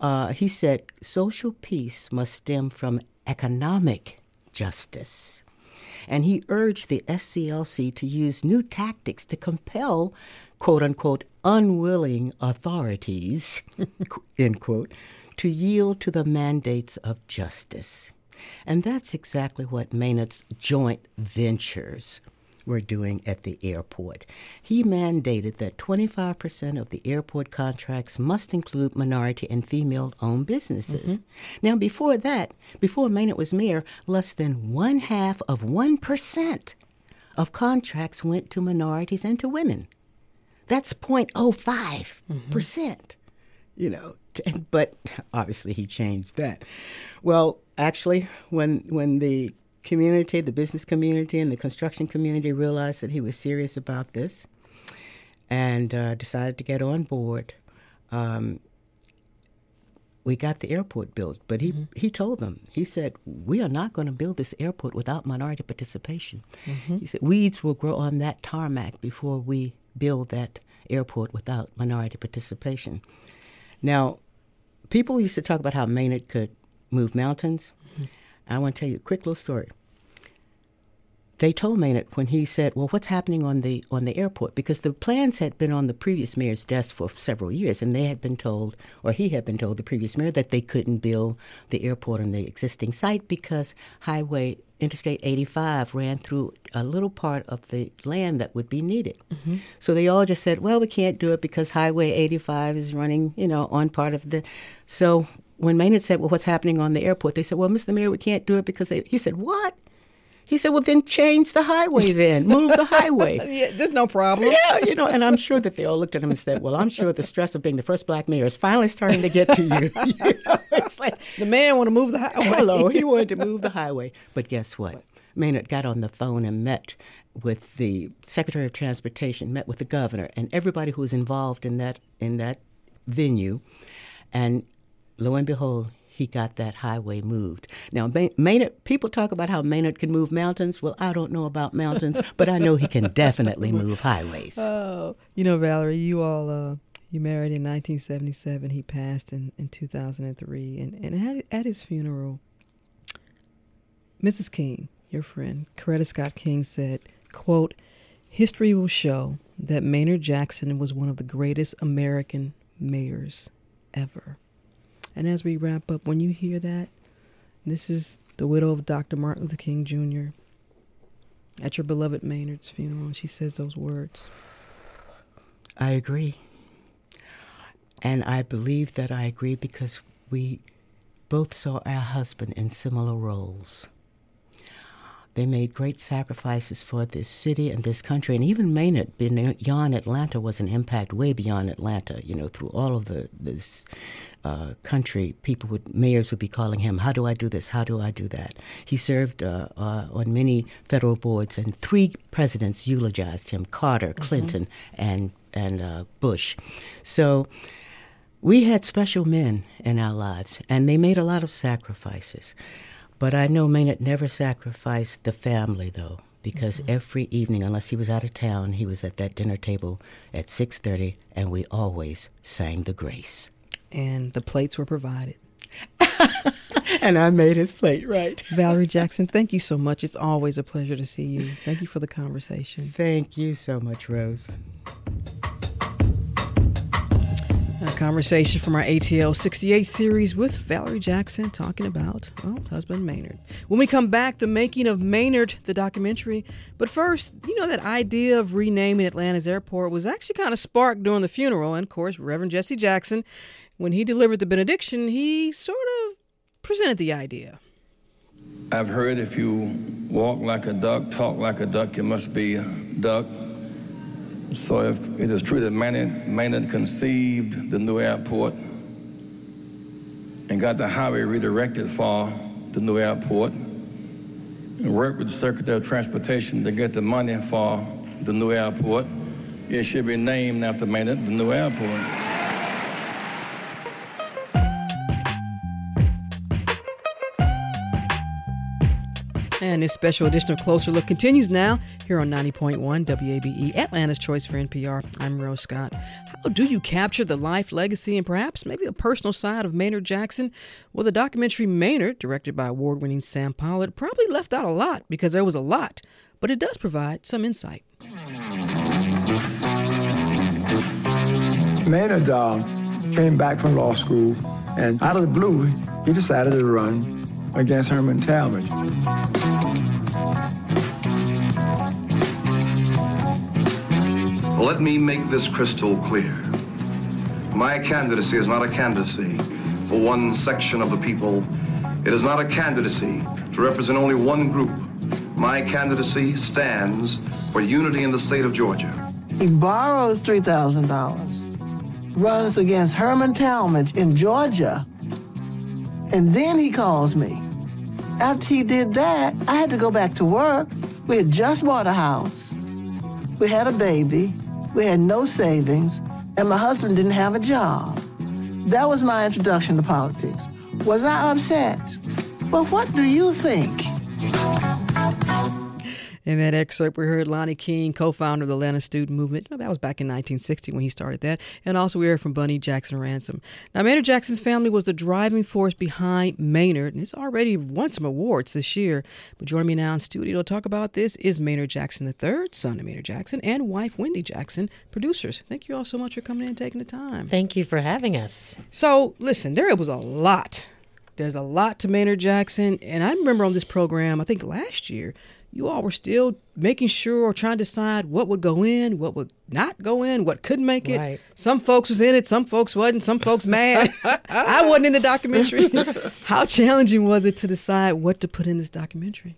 S10: Uh, he said social peace must stem from economic justice. And he urged the SCLC to use new tactics to compel, quote unquote, unwilling authorities, end quote, to yield to the mandates of justice. And that's exactly what Maynard's joint ventures were doing at the airport. He mandated that 25% of the airport contracts must include minority and female owned businesses. Mm-hmm. Now, before that, before Maynard was mayor, less than one half of 1% of contracts went to minorities and to women. That's 0.05%. mm-hmm. You know, but obviously he changed that. Well, actually, when when the community, the business community, and the construction community realized that he was serious about this and uh, decided to get on board. Um, we got the airport built, but he, mm-hmm. he told them, he said, We are not going to build this airport without minority participation. Mm-hmm. He said, Weeds will grow on that tarmac before we build that airport without minority participation. Now, people used to talk about how Maynard could move mountains. Mm-hmm. I want to tell you a quick little story. They told Maynard when he said, "Well, what's happening on the on the airport?" Because the plans had been on the previous mayor's desk for several years, and they had been told, or he had been told, the previous mayor, that they couldn't build the airport on the existing site because Highway Interstate 85 ran through a little part of the land that would be needed. Mm-hmm. So they all just said, "Well, we can't do it because Highway 85 is running, you know, on part of the." So when Maynard said, "Well, what's happening on the airport?" They said, "Well, Mr. Mayor, we can't do it because they, he said what." He said, "Well, then change the highway. Then move the highway."
S3: yeah, there's no problem.
S10: Yeah, you know, and I'm sure that they all looked at him and said, "Well, I'm sure the stress of being the first black mayor is finally starting to get to you." you know,
S3: it's like the man want to move the highway.
S10: Hello, he wanted to move the highway, but guess what? Maynard got on the phone and met with the Secretary of Transportation, met with the governor, and everybody who was involved in that in that venue, and lo and behold, he got that highway moved. Now, Maynard, people talk about how Maynard can move mountains. Well, I don't know about mountains, but I know he can definitely move highways.
S3: Oh, you know, Valerie, you all uh, you married in 1977. He passed in, in 2003, and and at, at his funeral, Mrs. King, your friend, Coretta Scott King said, "quote History will show that Maynard Jackson was one of the greatest American mayors ever." And as we wrap up, when you hear that, this is the widow of Dr. Martin Luther King Jr. at your beloved Maynard's funeral, and she says those words.
S10: I agree. And I believe that I agree because we both saw our husband in similar roles. They made great sacrifices for this city and this country, and even Maynard beyond Atlanta was an impact way beyond Atlanta. You know, through all of the this uh, country, people would mayors would be calling him, "How do I do this? How do I do that?" He served uh, uh, on many federal boards, and three presidents eulogized him: Carter, mm-hmm. Clinton, and and uh, Bush. So. We had special men in our lives, and they made a lot of sacrifices. But I know Maynard never sacrificed the family, though, because mm-hmm. every evening, unless he was out of town, he was at that dinner table at 6.30, and we always sang the grace.
S3: And the plates were provided.
S10: and I made his plate right.
S3: Valerie Jackson, thank you so much. It's always a pleasure to see you. Thank you for the conversation.
S10: Thank you so much, Rose.
S3: A conversation from our ATL 68 series with Valerie Jackson talking about, well, husband Maynard. When we come back, the making of Maynard, the documentary. But first, you know, that idea of renaming Atlanta's airport was actually kind of sparked during the funeral. And of course, Reverend Jesse Jackson, when he delivered the benediction, he sort of presented the idea.
S8: I've heard if you walk like a duck, talk like a duck, you must be a duck. So if it is true that Maynard, Maynard conceived the new airport and got the highway redirected for the new airport, and worked with the Secretary of Transportation to get the money for the new airport, it should be named after Maynard, the new airport.
S3: And this special edition of Closer Look continues now here on 90.1 WABE, Atlanta's Choice for NPR. I'm Rose Scott. How do you capture the life, legacy, and perhaps maybe a personal side of Maynard Jackson? Well, the documentary Maynard, directed by award winning Sam Pollard, probably left out a lot because there was a lot, but it does provide some insight.
S11: Maynard uh, came back from law school, and out of the blue, he decided to run against Herman Talmadge.
S12: Let me make this crystal clear. My candidacy is not a candidacy for one section of the people. It is not a candidacy to represent only one group. My candidacy stands for unity in the state of Georgia.
S13: He borrows $3,000, runs against Herman Talmadge in Georgia, and then he calls me after he did that, I had to go back to work. We had just bought a house. We had a baby. We had no savings. And my husband didn't have a job. That was my introduction to politics. Was I upset? Well, what do you think?
S3: In that excerpt, we heard Lonnie King, co founder of the Atlanta Student Movement. Oh, that was back in 1960 when he started that. And also, we heard from Bunny Jackson Ransom. Now, Maynard Jackson's family was the driving force behind Maynard, and it's already won some awards this year. But joining me now in studio to talk about this is Maynard Jackson III, son of Maynard Jackson, and wife Wendy Jackson, producers. Thank you all so much for coming in and taking the time.
S14: Thank you for having us.
S3: So, listen, there was a lot. There's a lot to Maynard Jackson. And I remember on this program, I think last year, you all were still making sure or trying to decide what would go in, what would not go in, what couldn't make it.
S14: Right.
S3: Some folks was in it, some folks wasn't, some folks mad. I wasn't in the documentary. How challenging was it to decide what to put in this documentary?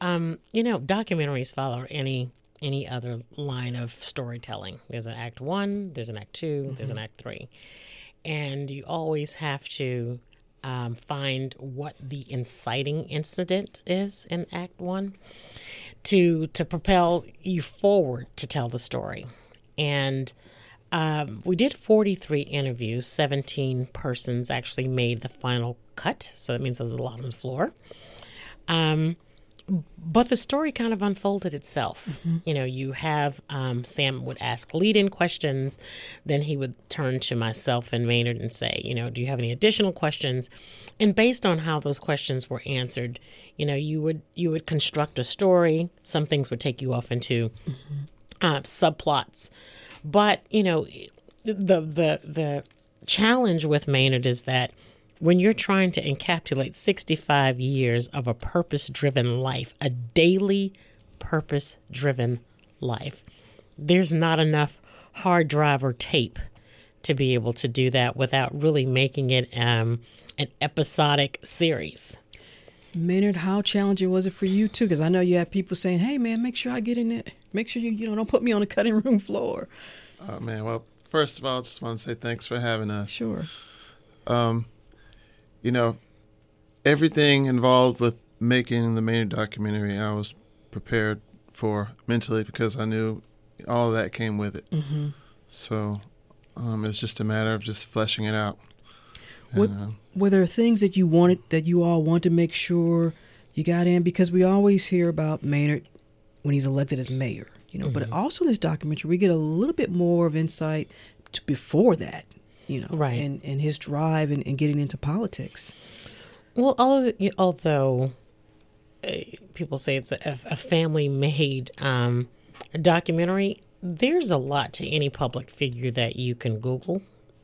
S14: Um, you know, documentaries follow any any other line of storytelling. There's an act one, there's an act 2 there's an act three, and you always have to um, find what the inciting incident is in act one to to propel you forward to tell the story. And um, we did 43 interviews. 17 persons actually made the final cut, so that means there's a lot on the floor. Um, but the story kind of unfolded itself. You know, you have um, Sam would ask lead in questions, then he would turn to myself and Maynard and say, you know, do you have any additional questions? And based on how those questions were answered, you know, you would you would construct a story. Some things would take you off into uh, subplots, but you know, the the the challenge with Maynard is that when you're trying to encapsulate 65 years of a purpose driven life, a daily purpose driven life, there's not enough hard drive or tape to be able to do that without really making it um, an episodic series.
S3: Maynard, how challenging was it for you too? Because I know you have people saying, "Hey, man, make sure I get in it. Make sure you, you know, don't put me on the cutting room floor."
S15: Oh man, well, first of all, I just want to say thanks for having us.
S3: Sure.
S15: Um, you know, everything involved with making the main documentary, I was prepared for mentally because I knew all of that came with it.
S3: Mm-hmm.
S15: So um, it's just a matter of just fleshing it out.
S3: What,
S15: And, um,
S3: were there things that you wanted that you all want to make sure you got in? Because we always hear about Maynard when he's elected as mayor, you know. But
S14: Mhm.
S3: also in this documentary, we get a little bit more of insight to before that, you know,
S14: Right.
S3: and and his drive and, and getting into politics.
S14: Well, although, although uh, people say it's a, a family made um, documentary, there's a lot to any public figure that you can Google.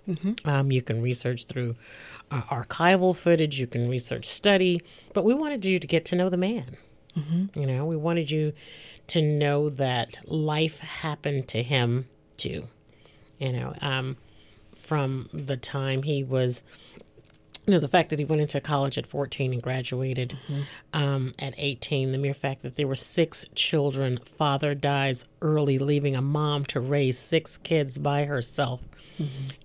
S3: Mm-hmm.
S14: Um, you can research through uh, archival footage, you can research study, but we wanted you to get to know the man.
S3: Mm-hmm.
S14: You know, we wanted you to know that life happened to him too. You know, um, from the time he was, you know, the fact that he went into college at 14 and graduated um, at 18, the mere fact that there were six children, father dies early, leaving a mom to raise six kids by herself,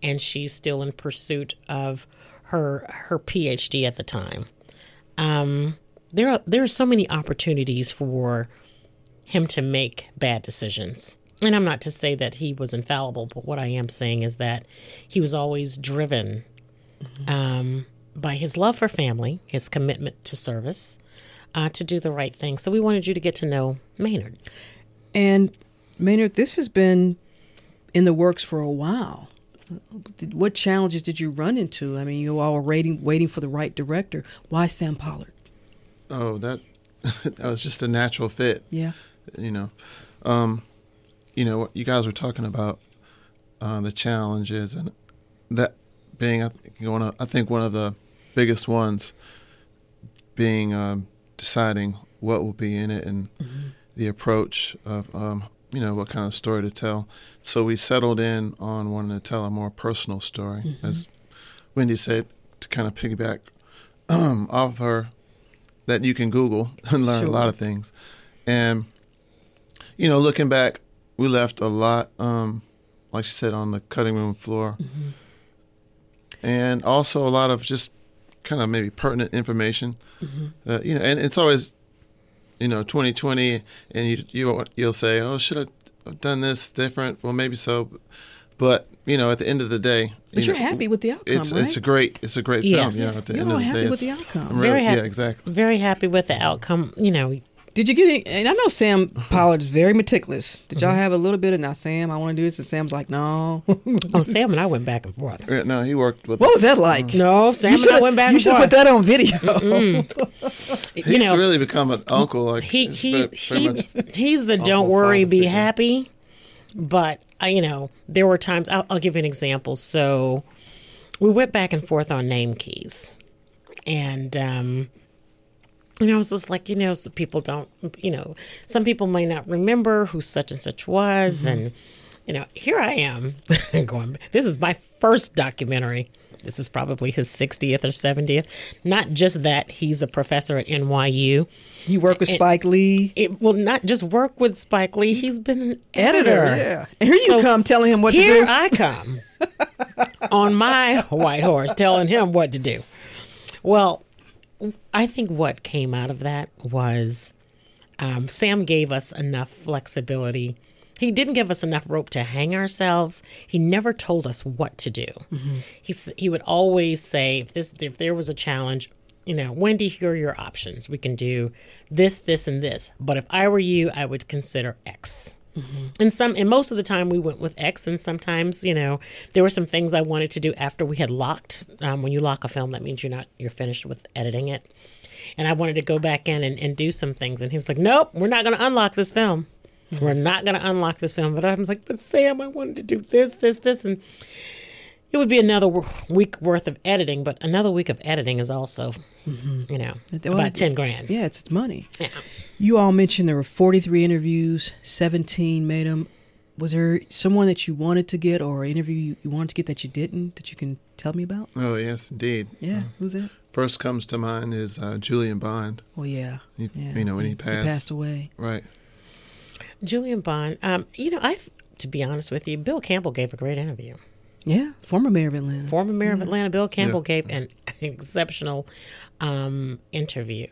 S14: and she's still in pursuit of her her PhD at the time. Um, there are there are so many opportunities for him to make bad decisions. And I'm not to say that he was infallible, but what I am saying is that he was always driven um, by his love for family, his commitment to service, uh, to do the right thing. So we wanted you to get to know Maynard.
S3: And Maynard, this has been in the works for a while. What challenges did you run into? I mean, you all were waiting, waiting for the right director. Why Sam Pollard?
S15: oh, that that was just a natural fit.
S3: Yeah.
S15: You know, um, you know what you guys were talking about uh, the challenges and that being I think one of I think one of the biggest ones being um, deciding what will be in it and the approach of um, you know what kind of story to tell. So we settled in on wanting to tell a more personal story,
S16: Mhm.
S15: as Wendy said, to kind of piggyback um, off her that you can Google and learn a lot of things. And you know, looking back, we left a lot, um, like she said, on the cutting room floor, and also a lot of just kind of maybe pertinent information.
S16: Mhm.
S15: Uh, you know, and it's always, you know, 2020, and you you you'll say, oh, should I have done this different? Well, maybe so, but you know, at the end of the day,
S3: But
S15: you
S3: you're
S15: know,
S3: happy with the outcome,
S15: It's
S3: right?
S15: it's a great it's a great
S14: Yes.
S15: film. You know, at the
S3: You're
S15: end
S3: all
S15: of the
S3: happy
S15: day,
S3: with the outcome.
S15: I'm really,
S14: Very happy,
S15: yeah, exactly.
S14: Very happy with the outcome. You know,
S3: Did you get any? And I know Sam Pollard is very meticulous. Did y'all have a little bit of now, Sam? I want to do this, and Sam's like, no.
S14: oh, Sam and I went back and forth.
S15: Yeah, no, he worked with.
S3: What was that like?
S14: No, Sam
S3: You
S14: and I
S3: should've-
S14: went back
S3: You should
S14: forth.
S3: put that on video.
S14: you
S15: He's
S14: know,
S15: really become an uncle. Like
S14: he he
S15: pretty- pretty
S14: he
S15: much
S14: he's the don't worry, be
S15: figure.
S14: happy. But I, you know, there were times. I'll, I'll give you an example. So we went back and forth on name keys, and um, and I was just like, you know, so people don't, you know, some people may not remember who such and such was. Mm-hmm. And, you know, here I am going, this is my first documentary. This is probably his 60th or 70th. Not just that he's a professor at NYU.
S3: You work with
S14: And-
S3: Spike Lee.
S14: It will not just work with Spike Lee, he's been an editor.
S3: Editor, yeah. And here you come telling him what to do.
S14: here
S3: do.
S14: I come on my white horse telling him what to do. Well, I think what came out of that was um, Sam gave us enough flexibility. He didn't give us enough rope to hang ourselves. He never told us what to do. He he would always say if this if there was a challenge, you know, Wendy, here are your options. We can do this, this, and this. But if I were you, I would consider X. And some, and most of the time we went with X, and sometimes you know there were some things I wanted to do after we had locked. Um, when you lock a film, that means you're not you're finished with editing it. And I wanted to go back in and, and do some things, and he was like, "Nope, we're not going to unlock this film. We're not going to unlock this film." But I was like, "But Sam, I wanted to do this, this, this, and." It would be another week worth of editing, but another week of editing is also, you know,
S3: Well,
S14: about ten grand.
S3: Yeah, it's, it's money.
S14: Yeah.
S3: You all mentioned there were 43 interviews, 17 made them. Was there someone that you wanted to get or an interview you, you wanted to get that you didn't that you can tell me about?
S15: Oh yes, indeed.
S3: Yeah, who's that?
S15: First comes to mind is uh, Julian Bond.
S3: Oh yeah,
S15: He-
S3: yeah.
S15: You know when he,
S3: He
S15: passed.
S3: passed away.
S15: Right.
S14: Julian Bond. Um, you know, I, to be honest with you, Bill Campbell gave a great interview.
S3: Yeah, former mayor of Atlanta.
S14: Former mayor of Atlanta, Bill Campbell
S3: Yeah.
S14: gave an exceptional um, interview.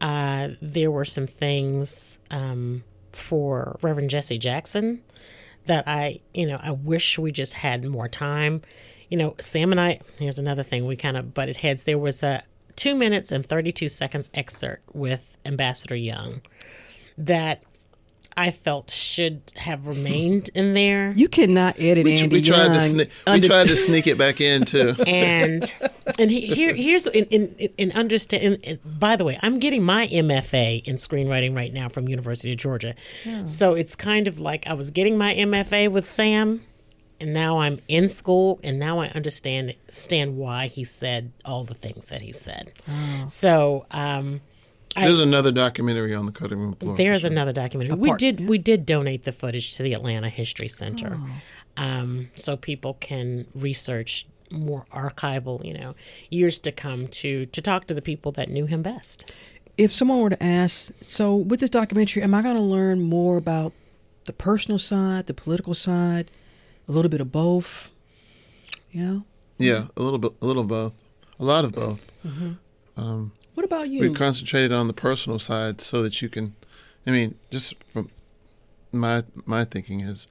S14: Uh, there were some things um, for Reverend Jesse Jackson that I, you know, I wish we just had more time. You know, Sam and I. Here's another thing we kind of butted heads. There was a two minutes and thirty two seconds excerpt with Ambassador Young that I felt should have remained in there.
S3: You cannot edit
S15: We,
S3: Andy
S15: we tried to
S3: Young
S15: sne- we tried to sneak it back in too.
S14: and and he, here here's in in, in understand. In, in- by the way, I'm getting my MFA in screenwriting right now from University of Georgia, so it's kind of like I was getting my MFA with Sam, and now I'm in school, and now I understand understand why he said all the things that he said.
S3: Oh.
S14: So. um I-
S15: There's another documentary on the cutting room floor.
S14: there's
S15: sure.
S14: another documentary.
S3: A
S14: we
S3: part,
S14: did we did donate the footage to the Atlanta History Center, um, so people can research more archival, you know, years to come to to talk to the people that knew him best.
S3: if someone were to ask, so with this documentary, am I going to learn more about the personal side, the political side, a little bit of both? You know,
S15: Yeah, a little bit, a little of both, a lot of both.
S3: Mhm.
S15: Um,
S3: What about you?
S15: We concentrated on the personal side so that you can. I mean, just from my my thinking is,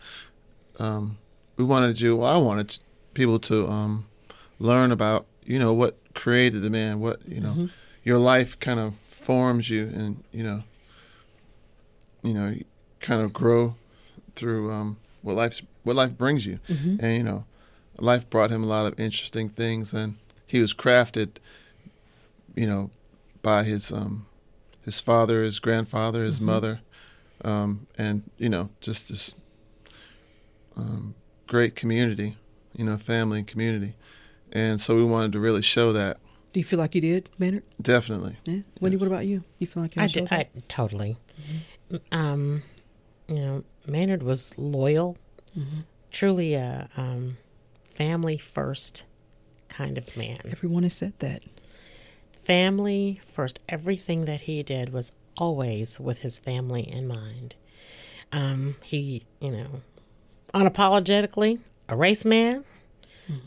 S15: um, we wanted to do. Well, I wanted people to um, learn about you know what created the man, what you know,
S3: Mhm.
S15: your life kind of forms you, and you know, you know, you kind of grow through um, what life's what life brings you,
S3: Mhm.
S15: and you know, life brought him a lot of interesting things, and he was crafted, you know, by his um, his father, his grandfather, his
S3: Mhm.
S15: mother, um, and you know, just this um, great community, you know, family and community, and so we wanted to really show that.
S3: do you feel like you did, Maynard?
S15: Definitely.
S3: Yeah. Wendy, what about you? You feel like you
S14: I did, I
S3: that?
S14: totally. Um, you know, Maynard was loyal,
S3: Mhm.
S14: truly a um, family first kind of man.
S3: Everyone has said that.
S14: Family first. Everything that he did was always with his family in mind. Um, he, you know, unapologetically a race man.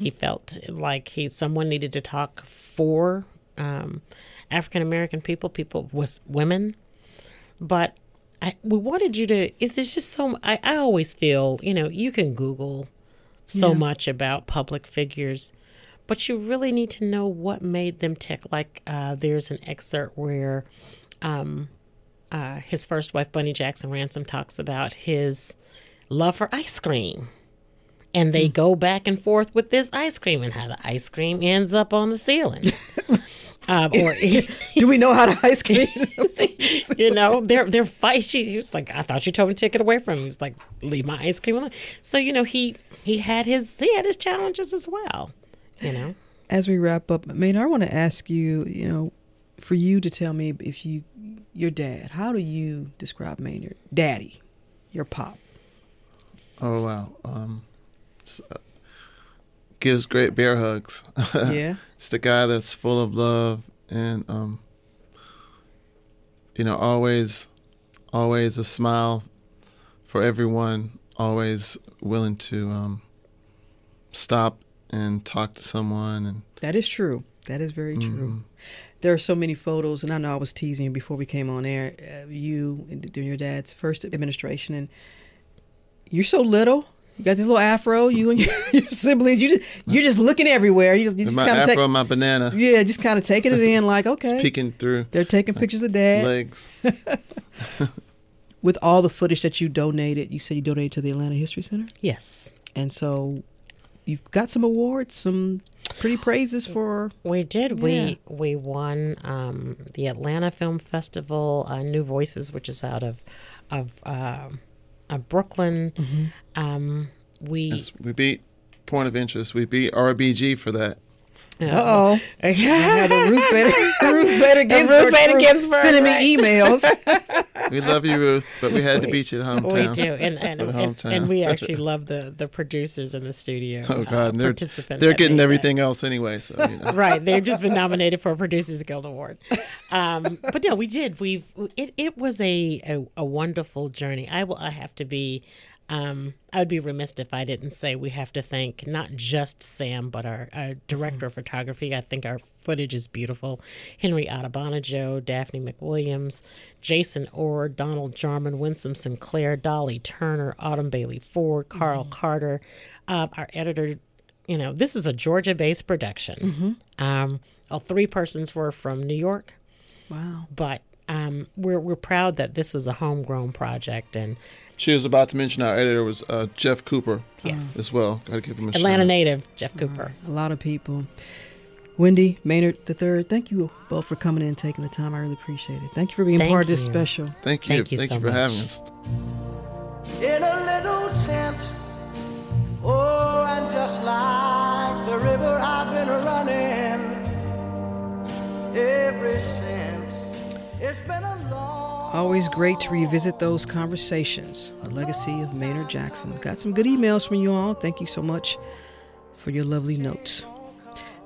S14: He felt like he someone needed to talk for um, African American people, people with women. But I, we wanted you to. It's just so. I, I always feel, you know, you can Google so
S3: Yeah.
S14: much about public figures, but you really need to know what made them tick. Like uh, there's an excerpt where um, uh, his first wife, Bunny Jackson Ransom, talks about his love for ice cream. And they go back and forth with this ice cream and how the ice cream ends up on the ceiling. um, or
S3: do we know how to ice cream?
S14: you know, they're they're fight. She he was like, I thought you told me to take it away from me. He was like, leave my ice cream alone. So you know, he he had his he had his challenges as well. You know,
S3: As we wrap up, Maynard, I want to ask you, you know, for you to tell me if you, your dad, how do you describe Maynard? Daddy, your pop.
S15: Oh wow. Um, uh, gives great bear hugs.
S3: Yeah.
S15: it's the guy that's full of love and um, you know, always, always a smile for everyone. Always willing to um, stop and talk to someone and
S3: That is true. That is very true.
S15: Mhm.
S3: There are so many photos, and I know I was teasing you before we came on air. Uh, you and during your dad's first administration, and you're so little. You got this little afro. You and your, your siblings. You just you're just looking everywhere. You, you just
S15: my
S3: kind of
S15: afro
S3: take,
S15: my banana
S3: yeah, just kind of taking it in, like okay,
S15: peeking through
S3: they're taking pictures of dad.
S15: legs.
S3: With all the footage that you donated, you said you donated to the Atlanta History Center.
S14: Yes.
S3: And so you've got some awards, some pretty praises for.
S14: We did.
S3: Yeah.
S14: We we won um, the Atlanta Film Festival, uh, New Voices, which is out of of, uh, of Brooklyn.
S3: Mm-hmm.
S14: Um, we
S15: Yes, we beat Point of Interest. We beat RBG for that.
S3: Uh-oh. I had a Ruth Bader, Ruth Bader
S14: And
S3: Ginsburg,
S14: Ruth Bader
S3: crew
S14: Ginsburg,
S3: sending
S14: right.
S3: me emails.
S15: We love you, Ruth, but we had to beat you at hometown.
S14: We do, and and,
S15: For
S14: and, and we actually love the the producers in the studio.
S15: Oh
S14: uh,
S15: God, and they're they're getting
S14: made that.
S15: everything else anyway. So you know.
S14: right they've just been nominated for a producers guild award um, but no we did we've it, it was a, a a wonderful journey i will i have to be um, I would be remiss if I didn't say we have to thank not just Sam, but our, our director of photography. I think our footage is beautiful. Henry Adebonojo, Daphne McWilliams, Jason Orr, Donald Jarman, Winsome Sinclair, Dolly Turner, Autumn Bailey Ford, Carl Carter, uh, our editor. You know, this is a Georgia based production. Um, all three persons were from New York
S3: Wow.
S14: but um, we're we're proud that this was a homegrown project and
S15: She was about to mention our editor was uh, Jeff Cooper.
S14: Yes.
S15: as well. Got to give him a
S14: Atlanta
S15: shout.
S14: native Jeff Cooper.
S3: A lot of people. Wendy Maynard III, thank you both for coming in and taking the time. I really appreciate it. Thank you for being
S14: Thank
S3: part of this special.
S15: Thank you.
S14: Thank you
S15: Thank
S14: so
S15: you for
S14: much.
S15: having us.
S16: in a little tent. Oh, and just like the river I've been running ever since.
S3: Always great to revisit those conversations. The legacy of Maynard Jackson. Got some good emails from you all. Thank you so much for your lovely notes.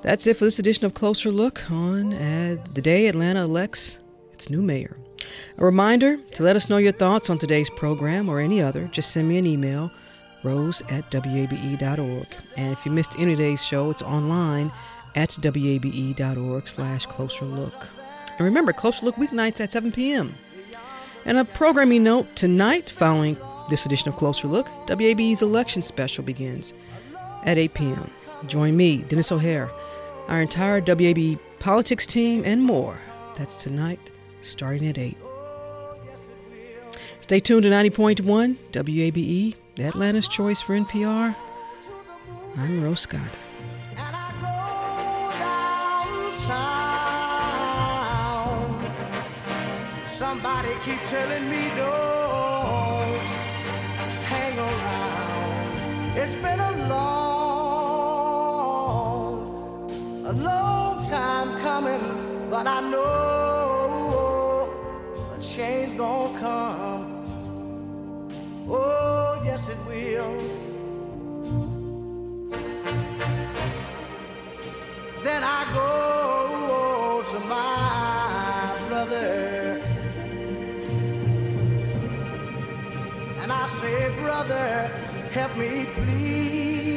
S3: That's it for this edition of Closer Look on the day Atlanta elects its new mayor. A reminder to let us know your thoughts on today's program or any other. Just send me an email, rose at wabe.org. And if you missed any today's show, it's online at wabe.org slash closer look. And remember, Closer Look weeknights at 7 p.m. And a programming note tonight, following this edition of Closer Look, WABE's election special begins at 8 p.m. Join me, Dennis O'Hare, our entire WABE politics team, and more. That's tonight, starting at 8. Stay tuned to 90.1 WABE, Atlanta's choice for NPR. I'm Rose Scott.
S16: Somebody keep telling me don't hang around. It's been a long, a long time coming, but I know a change gonna come. Oh, yes, it will. Help me please.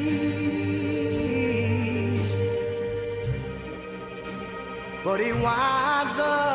S16: But he winds up